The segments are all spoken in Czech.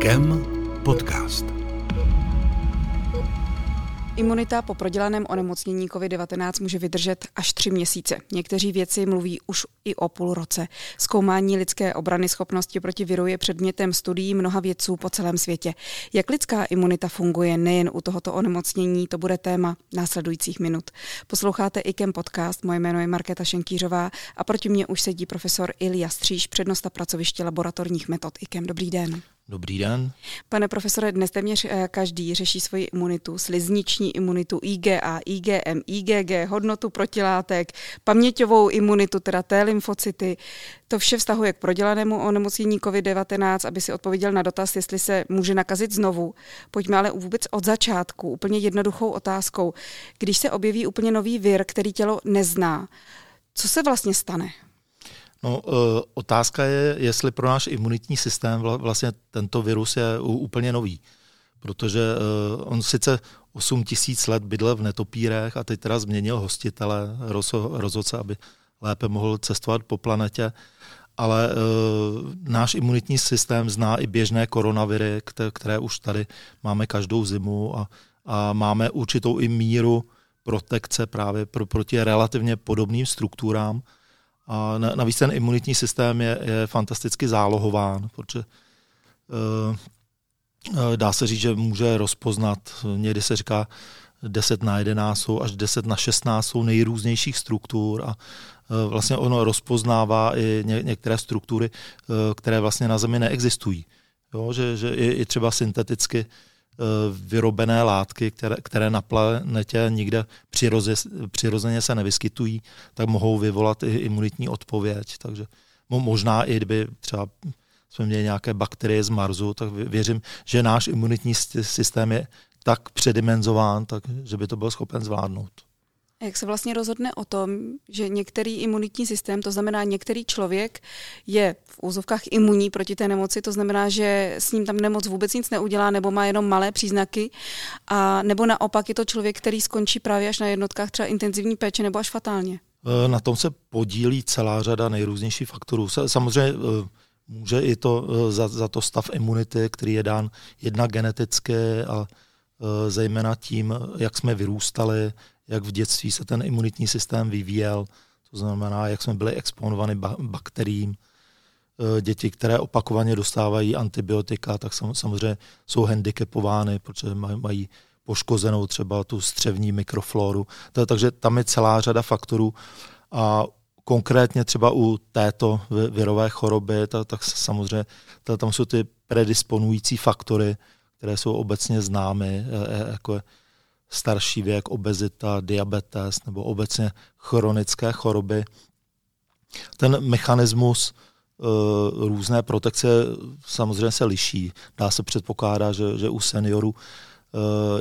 IKEM podcast. Imunita po prodělaném onemocnění COVID-19 může vydržet až tři měsíce. Někteří věci mluví už i o půl roce. Zkoumání lidské obrany schopnosti proti viru je předmětem studií mnoha vědců po celém světě. Jak lidská imunita funguje nejen u tohoto onemocnění, to bude téma následujících minut. Posloucháte IKEM podcast, moje jméno je Markéta Šenkýřová a proti mně už sedí profesor Ilia Stříž, přednosta pracoviště laboratorních metod IKEM. Dobrý den. Dobrý den. Pane profesore, dnes téměř eh, každý řeší svoji imunitu, slizniční imunitu, IgA, IgM, IgG, hodnotu protilátek, paměťovou imunitu, teda T lymfocyty. To vše vztahuje k prodělanému onemocnění COVID-19, aby si odpověděl na dotaz, jestli se může nakazit znovu. Pojďme ale vůbec od začátku, úplně jednoduchou otázkou. Když se objeví úplně nový vir, který tělo nezná, co se vlastně stane? No, e, otázka je, jestli pro náš imunitní systém vlastně tento virus je úplně nový. Protože e, on sice 8 tisíc let bydlel v netopírech a teď teda změnil hostitele, rozhodl se, aby lépe mohl cestovat po planetě, ale e, náš imunitní systém zná i běžné koronaviry, které, které už tady máme každou zimu a, a máme určitou i míru protekce právě pro, proti relativně podobným strukturám. A navíc ten imunitní systém je, je fantasticky zálohován, protože uh, dá se říct, že může rozpoznat, někdy se říká 10 na 11 jsou až 10 na 16 jsou nejrůznějších struktur a vlastně ono rozpoznává i ně, některé struktury, uh, které vlastně na Zemi neexistují. Jo, že, že i, i třeba synteticky Eh, vyrobené látky, které, které na planetě nikde přiroze, přirozeně se nevyskytují, tak mohou vyvolat i imunitní odpověď. Takže možná i kdyby třeba jsme měli nějaké bakterie z Marsu, tak věřím, že náš imunitní systém je tak předimenzován, tak, že by to byl schopen zvládnout. Jak se vlastně rozhodne o tom, že některý imunitní systém, to znamená některý člověk, je v úzovkách imunní proti té nemoci, to znamená, že s ním tam nemoc vůbec nic neudělá nebo má jenom malé příznaky, a nebo naopak je to člověk, který skončí právě až na jednotkách třeba intenzivní péče nebo až fatálně? E, na tom se podílí celá řada nejrůznějších faktorů. Samozřejmě e, může i to e, za, za to stav imunity, který je dán jednak geneticky a zejména tím, jak jsme vyrůstali, jak v dětství se ten imunitní systém vyvíjel, to znamená, jak jsme byli exponováni bakteriím. E, děti, které opakovaně dostávají antibiotika, tak samozřejmě jsou handicapovány, protože mají poškozenou třeba tu střevní mikrofloru. Takže tam je celá řada faktorů a konkrétně třeba u této virové choroby, tak samozřejmě tam jsou ty predisponující faktory, které jsou obecně známy, e, e, jako starší věk, obezita, diabetes nebo obecně chronické choroby. Ten mechanismus uh, různé protekce samozřejmě se liší. Dá se předpokládat, že, že u seniorů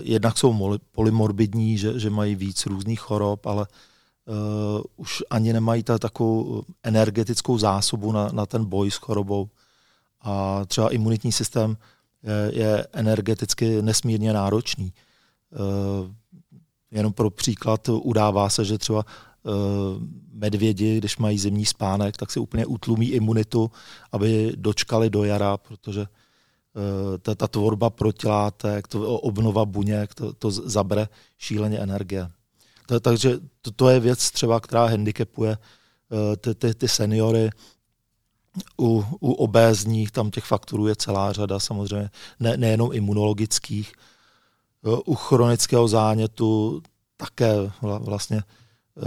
jednak jsou polymorbidní, že, že mají víc různých chorob, ale uh, už ani nemají ta, takovou energetickou zásobu na, na ten boj s chorobou. A třeba imunitní systém je, energeticky nesmírně náročný. Eh, jenom pro příklad udává se, že třeba eh, medvědi, když mají zimní spánek, tak si úplně utlumí imunitu, aby dočkali do jara, protože eh, ta, ta tvorba protilátek, to obnova buněk, to, to zabere šíleně energie. Takže to, to je věc třeba, která handicapuje ty, ty, ty seniory. U, u obézních tam těch faktorů je celá řada, samozřejmě ne, nejenom imunologických, u chronického zánětu také vlastně eh,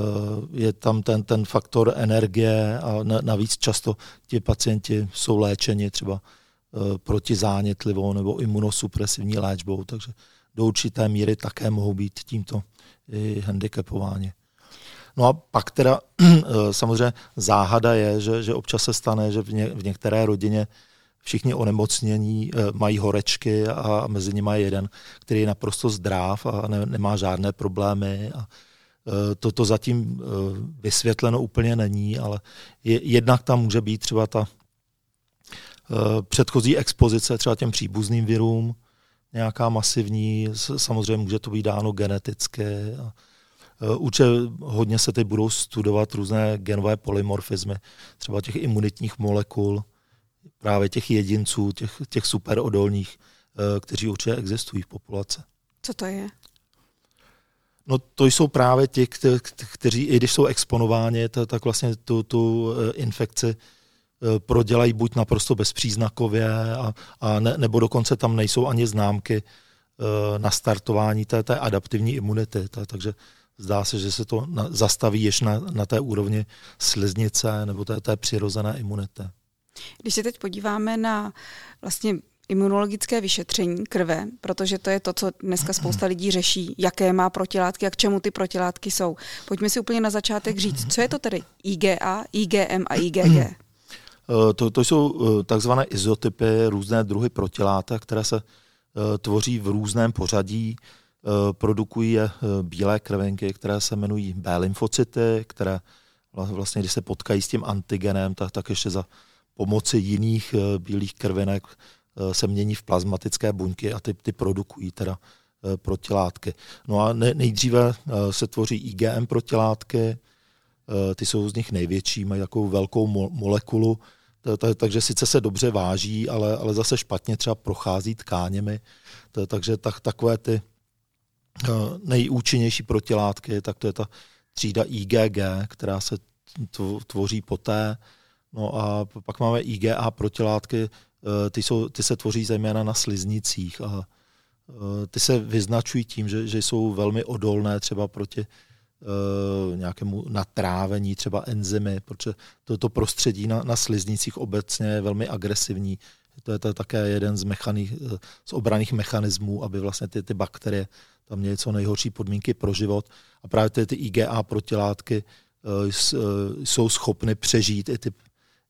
je tam ten, ten faktor energie a navíc často ti pacienti jsou léčeni třeba eh, protizánětlivou nebo imunosupresivní léčbou, takže do určité míry také mohou být tímto i handicapováni. No a pak teda eh, samozřejmě záhada je, že, že občas se stane, že v, ně, v některé rodině všichni onemocnění eh, mají horečky a mezi nimi je jeden, který je naprosto zdrav a ne, nemá žádné problémy. A toto zatím eh, vysvětleno úplně není, ale je, jednak tam může být třeba ta předchozí expozice třeba těm příbuzným virům, nějaká masivní, samozřejmě může to být dáno geneticky. A, Určitě hodně se teď budou studovat různé genové polymorfizmy, třeba těch imunitních molekul, právě těch jedinců, těch, těch superodolných, kteří určitě existují v populaci. Co to je? No to jsou právě ti, kteří, i když jsou exponováni, tak vlastně tu, tu infekci prodělají buď naprosto bezpříznakově, a, a ne, nebo dokonce tam nejsou ani známky na startování té, té adaptivní imunity. Takže zdá se, že se to na, zastaví ještě na, na té úrovni sliznice nebo té, té přirozené imunity. Když se teď podíváme na vlastně imunologické vyšetření krve, protože to je to, co dneska spousta lidí řeší, jaké má protilátky a k čemu ty protilátky jsou. Pojďme si úplně na začátek říct, co je to tedy IgA, IgM a IgG? Eh, to, to jsou eh, takzvané izotypy, různé druhy protilátek, které se eh, tvoří v různém pořadí. Produkují je bílé krvenky, které se jmenují B lymfocyty, které vlastně, když se potkají s tím antigenem, tak, tak ještě za pomoci jiných bílých krvinek se mění v plazmatické buňky a ty, ty produkují teda protilátky. No a nejdříve se tvoří IgM protilátky, ty jsou z nich největší, mají takovou velkou molekulu, takže sice se dobře váží, ale, ale zase špatně třeba prochází tkáněmi. Takže tak, takové ty eh, nejúčinnější protilátky, tak to je ta třída IgG, která se tvoří poté. No a pak máme IgA protilátky, eh, ty, jsou, ty se tvoří zejména na sliznicích a eh, ty se vyznačují tím, že, že jsou velmi odolné třeba proti uh, nějakému natrávení, třeba enzymy, protože toto prostředí na, na sliznicích obecně je velmi agresivní. To je to také jeden z, eh, z obraných mechanismů, aby vlastně ty, ty bakterie tam měly co nejhorší podmínky pro život. A právě ty, ty IgA protilátky uh, jsou schopny přežít i ty,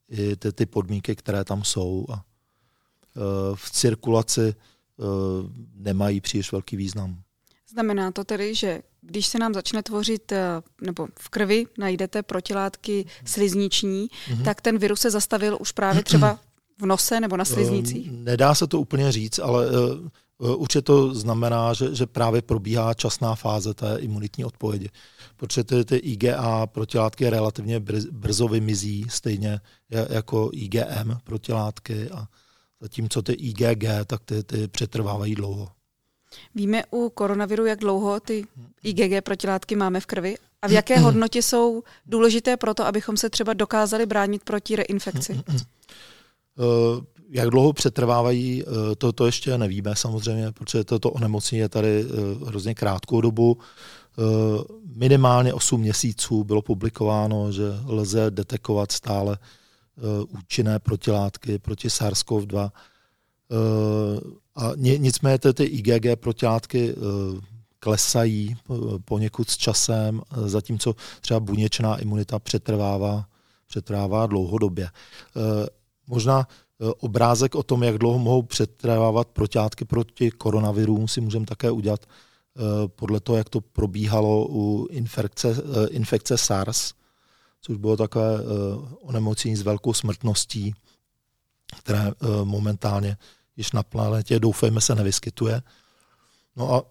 i ty, ty podmínky, které tam jsou. A uh, v cirkulaci nemají příliš velký význam. Znamená to tedy, že když se nám začne tvořit, eh, nebo v krvi najdete protilátky slizniční, mm-hmm. tak ten virus se zastavil už právě třeba v nose nebo na sliznicích? Nedá se to úplně říct, ale určitě to znamená, že, že právě probíhá časná fáze té imunitní odpovědi. Protože ty, ty IgA protilátky relativně brzo vymizí, stejně jako IgM protilátky a zatímco ty IgG, tak ty, ty přetrvávají dlouho. Víme u koronaviru, jak dlouho ty IgG protilátky máme v krvi a v jaké hodnotě jsou důležité pro to, abychom se třeba dokázali bránit proti reinfekci? Eh, jak dlouho přetrvávají, eh, to, to ještě nevíme samozřejmě, protože toto onemocnění je tady eh, hrozně krátkou dobu. Minimálně 8 měsíců bylo publikováno, že lze detekovat stále účinné protilátky proti SARS-CoV-2 a nicméně ty IgG protilátky eh, klesají eh, poněkud s časem, eh, zatímco třeba buněčná imunita přetrvává, přetrvává dlouhodobě. Možná obrázek o tom, jak dlouho mohou přetrvávat protilátky proti koronavirům, si můžeme také udělat podle toho, jak to probíhalo u infekce, infekce SARS, což bylo takové onemocnění s velkou smrtností, které momentálně již na planetě, doufejme, se nevyskytuje. No a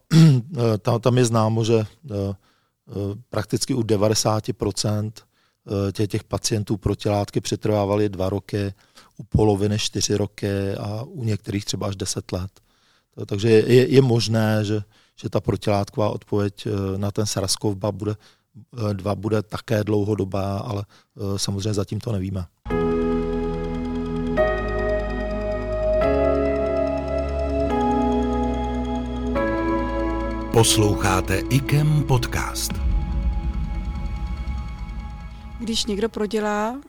tam, je známo, že eh, eh, prakticky u 90% eh, těch, těch pacientů protilátky přetrvávaly dva roky, u poloviny čtyři roky a u některých třeba až deset let. Takže je, je možné, že, že ta protilátková odpověď na ten SARS-CoV-2 bude, dva bude také dlouhodobá, ale samozřejmě zatím to nevíme. Posloucháte IKEM podcast. Když někdo prodělá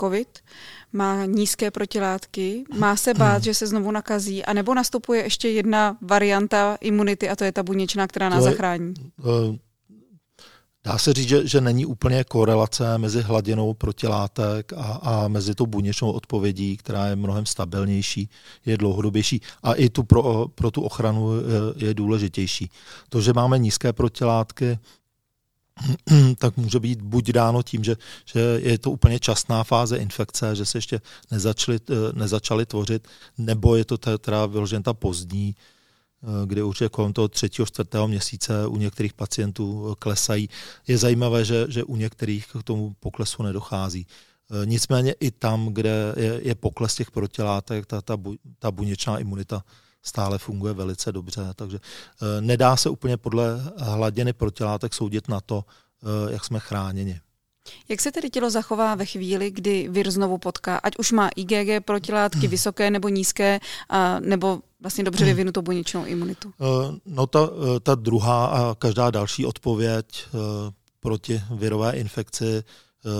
COVID, má nízké protilátky, má se bát, že se znovu nakazí, anebo nastupuje ještě jedna varianta imunity a to je ta buněčná, která nás zachrání? Eh, Dá se říct, že, že není úplně korelace mezi hladinou protilátek a, a mezi tou buněčnou odpovědí, která je mnohem stabilnější, je dlouhodobější a i tu pro, pro tu ochranu je, je důležitější. To, že máme nízké protilátky, tak může být buď dáno tím, že, že je to úplně časná fáze infekce, že se ještě nezačali, nezačaly tvořit, nebo je to teda vyložen ta pozdní Eh, kdy určitě kolem toho třetího, čtvrtého měsíce u některých pacientů klesají. Je zajímavé, že, že u některých k tomu poklesu nedochází. Nicméně i tam, kde je, je pokles těch protilátek, ta, ta, bu, ta buněčná imunita stále funguje velice dobře. Takže nedá se úplně podle hladiny protilátek soudit na to, jak jsme chráněni. Jak se tedy tělo zachová ve chvíli, kdy vir znovu potká, ať už má IgG protilátky hmm. vysoké nebo nízké, a, nebo vlastně dobře hmm. vyvinutou buněčnou imunitu? No ta, ta druhá a každá další odpověď proti virové infekci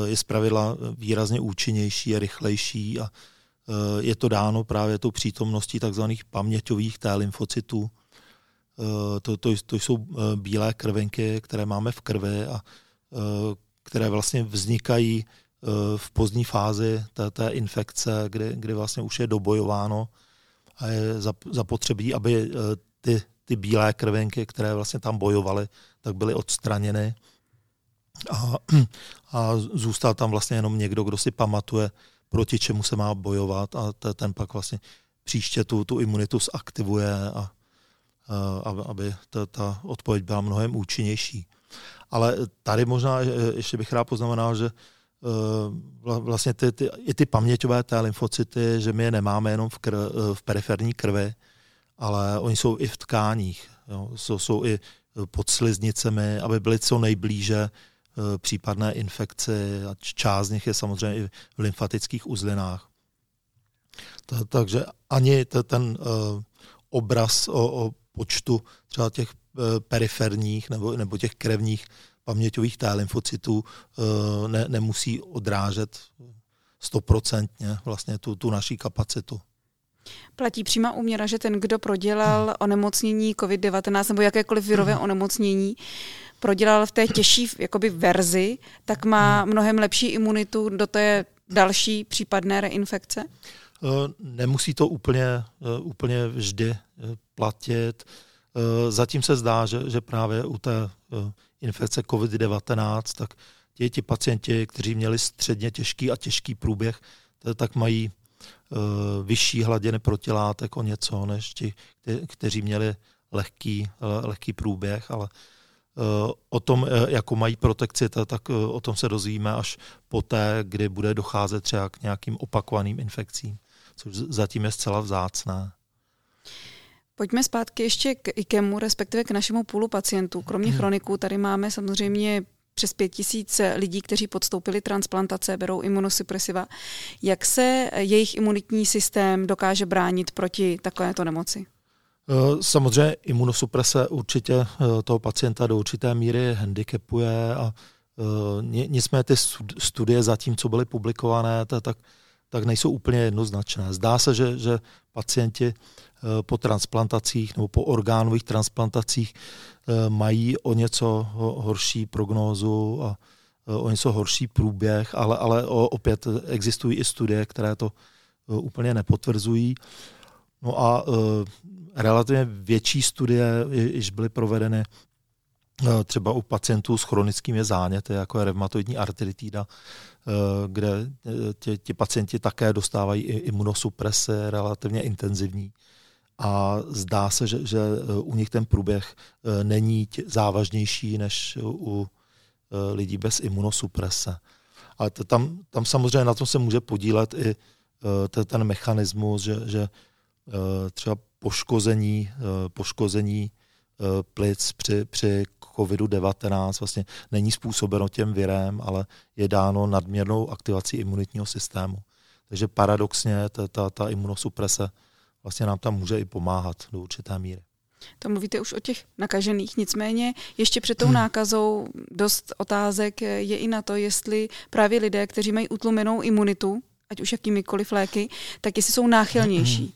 je zpravidla výrazně účinnější a rychlejší a je to dáno právě tou přítomností takzvaných paměťových T lymfocytů. To, to, to jsou bílé krvinky, které máme v krvi a které vlastně vznikají v pozdní fázi té, té infekce, kdy, kdy vlastně už je dobojováno a je zapotřebí, aby ty, ty bílé krvinky, které vlastně tam bojovaly, tak byly odstraněny a, a zůstal tam vlastně jenom někdo, kdo si pamatuje, proti čemu se má bojovat a ten pak vlastně příště tu, tu imunitu zaktivuje, a, aby ta, ta odpověď byla mnohem účinnější. Ale tady možná ještě bych rád poznamenal, že e, vlastně ty, ty, i ty paměťové té lymfocyty, že my je nemáme jenom v, krv, v periferní krvi, ale oni jsou i v tkáních. Jo. Jsou, jsou i pod sliznicemi, aby byly co nejblíže případné infekce a část z nich je samozřejmě i v lymfatických uzlinách. Takže ani ten eh, obraz o, o počtu třeba těch eh, periferních nebo, nebo těch krevních paměťových T lymfocytů ne, nemusí odrážet stoprocentně vlastně tu, tu naší kapacitu. Platí přímá úměra, že ten, kdo prodělal onemocnění COVID-19 nebo jakékoliv virové hmm. onemocnění, prodělal v té těžší jakoby verzi, tak má hmm. mnohem lepší imunitu do té další případné reinfekce? Eh, nemusí to úplně, eh, úplně vždy eh, platit. Zatím se zdá, že, že právě u té infekce COVID-19, tak ti, ti pacienti, kteří měli středně těžký a těžký průběh, tak mají vyšší hladiny protilátek o něco, než ti, kteří měli lehký, lehký průběh, ale Eh, o tom, eh, jakou mají protekci, tak eh, o tom se dozvíme až poté, kdy bude docházet třeba k nějakým opakovaným infekcím, což zatím je zcela vzácné. Pojďme zpátky ještě k IKEMu, respektive k našemu půlu pacientů. Kromě hmm. chroniků tady máme samozřejmě přes pět tisíc lidí, kteří podstoupili transplantace, berou imunosupresiva. Jak se jejich imunitní systém dokáže bránit proti takovéto nemoci? Eh, samozřejmě imunosuprese určitě eh, toho pacienta do určité míry handicapuje a eh, nicméně ty studie zatím, co byly publikované, tak, tak nejsou úplně jednoznačné. Zdá se, že, že pacienti po transplantacích nebo po orgánových transplantacích mají o něco horší prognózu a o něco horší průběh, ale, ale opět existují i studie, které to úplně nepotvrzují. No a relativně větší studie již byly provedeny eh, třeba u pacientů s chronickými záněty, jako je reumatoidní artritida, eh, kde eh, ti, ti pacienti také dostávají imunosuprese relativně intenzivní. A zdá se, že, že u nich ten průběh není závažnější než u lidí bez imunosuprese. Ale tam, tam samozřejmě na to se může podílet i ten mechanismus, že, že třeba poškození, eh, poškození eh, plic při, při COVID-19 vlastně není způsobeno těm virem, ale je dáno nadměrnou aktivací imunitního systému. Takže paradoxně ta, ta, ta imunosuprese vlastně nám tam může i pomáhat do určité míry. To mluvíte už o těch nakažených, nicméně ještě před tou hmm. nákazou dost otázek je i na to, jestli právě lidé, kteří mají utlumenou imunitu, ať už jakýmikoliv léky, tak jestli jsou náchylnější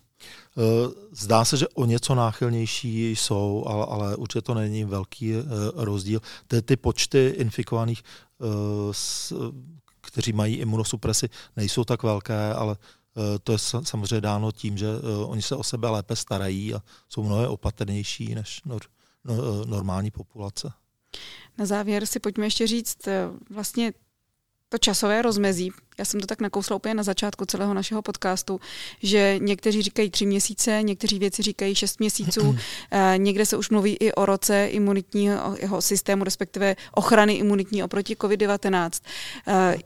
Eh, zdá se, že o něco náchylnější jsou, ale, ale určitě to není velký eh, rozdíl. Ty, ty počty infikovaných, eh, kteří mají imunosupresi, nejsou tak velké, ale to je samozřejmě dáno tím, že oni se o sebe lépe starají a jsou mnohem opatrnější než no, normální populace. Na závěr si pojďme ještě říct vlastně to časové rozmezí já jsem to tak nakousla úplně na začátku celého našeho podcastu, že někteří říkají tři měsíce, někteří věci říkají šest měsíců, eh, někde se už mluví i o roce imunitního jeho systému, respektive ochrany imunitní oproti COVID-19. Eh,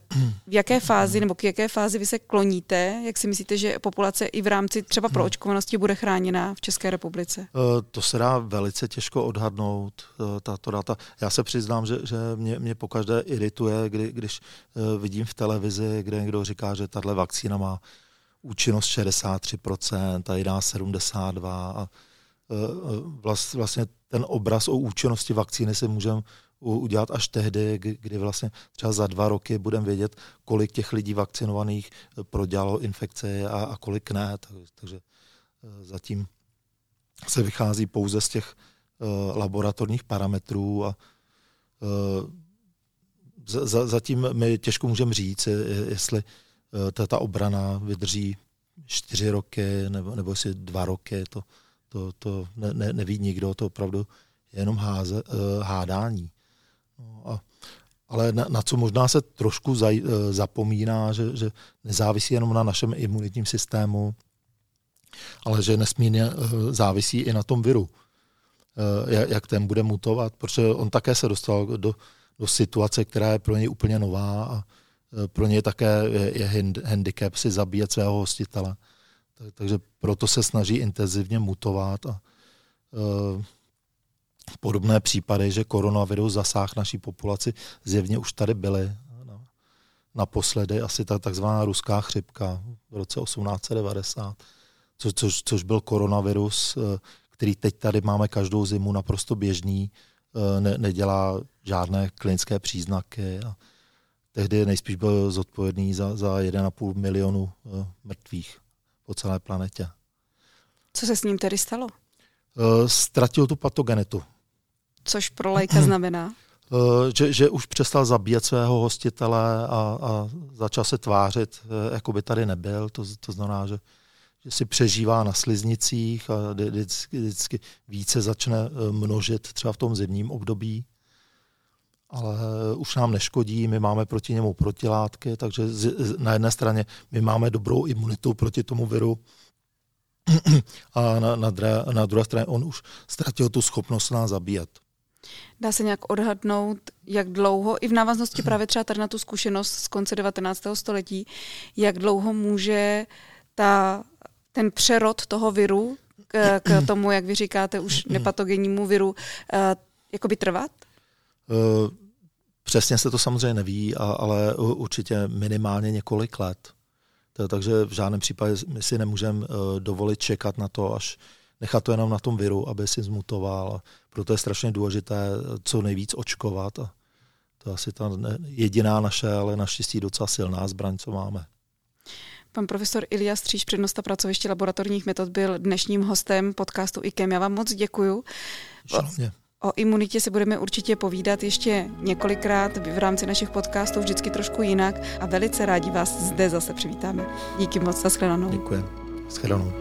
v jaké fázi nebo k jaké fázi vy se kloníte? Jak si myslíte, že populace i v rámci třeba proočkovanosti bude chráněna v České republice? To se dá velice těžko odhadnout, tato data. Já se přiznám, že, že mě, mě pokaždé irituje, kdy, když vidím v televizi, kde někdo říká, že tahle vakcína má účinnost 63% a jiná 72% a vlastně ten obraz o účinnosti vakcíny si můžeme udělat až tehdy, kdy vlastně třeba za dva roky budeme vědět, kolik těch lidí vakcinovaných prodělalo infekce a, a kolik ne. Takže e, zatím se vychází pouze z těch laboratorních parametrů a zatím my těžko můžeme říct, jestli ta, ta obrana vydrží čtyři roky nebo, nebo jestli dva roky, to, to, to ne, ne, neví nikdo, to opravdu je jenom háze, hádání. No a, ale na, na co možná se trošku zaj, zapomíná, že, že nezávisí jenom na našem imunitním systému, ale že nesmírně závisí i na tom viru, jak ten bude mutovat, protože on také se dostal do, do situace, která je pro něj úplně nová a e, pro něj také je, je handicap si zabíjet svého hostitele. Takže proto se snaží intenzivně mutovat a e, podobné případy, že koronavirus zasáh naší populaci, zjevně už tady byly. Naposledy asi ta takzvaná ruská chřipka v roce 1890, co, což, což byl koronavirus, e, který teď tady máme každou zimu naprosto běžný, ne, nedělá žádné klinické příznaky a tehdy nejspíš byl zodpovědný za, za 1,5 milionu eh, mrtvých po celé planetě. Co se s ním tedy stalo? Eh, ztratil tu patogenitu. Což pro lajka znamená? Eh, že, že už přestal zabíjet svého hostitele a, a začal se tvářit, jako by tady nebyl. To, to znamená, že že si přežívá na sliznicích a vždycky, vždycky více začne množit třeba v tom zimním období. Ale už nám neškodí, my máme proti němu protilátky, takže z, na jedné straně my máme dobrou imunitu proti tomu viru, a na, na, dre, na druhé straně on už ztratil tu schopnost nás zabíjet. Dá se nějak odhadnout, jak dlouho, i v návaznosti právě třeba tady na tu zkušenost z konce 19. století, jak dlouho může ta ten přerod toho viru k, k tomu, jak vy říkáte, už nepatogennímu viru, uh, jakoby trvat? Uh, přesně se to samozřejmě neví, a, ale určitě minimálně několik let. Takže v žádném případě my si nemůžeme uh, dovolit čekat na to, až nechat to jenom na tom viru, aby si zmutoval. Proto je strašně důležité co nejvíc očkovat. A to je asi ta jediná naše, ale naštěstí docela silná zbraň, co máme. Pan profesor Ilia Stříž, přednosta pracoviště laboratorních metod, byl dnešním hostem podcastu IKEM. Já vám moc děkuju. Šalmě. O imunitě si budeme určitě povídat ještě několikrát v rámci našich podcastů, vždycky trošku jinak a velice rádi vás zde zase přivítáme. Díky moc, za shledanou. Děkuji. Shledanou.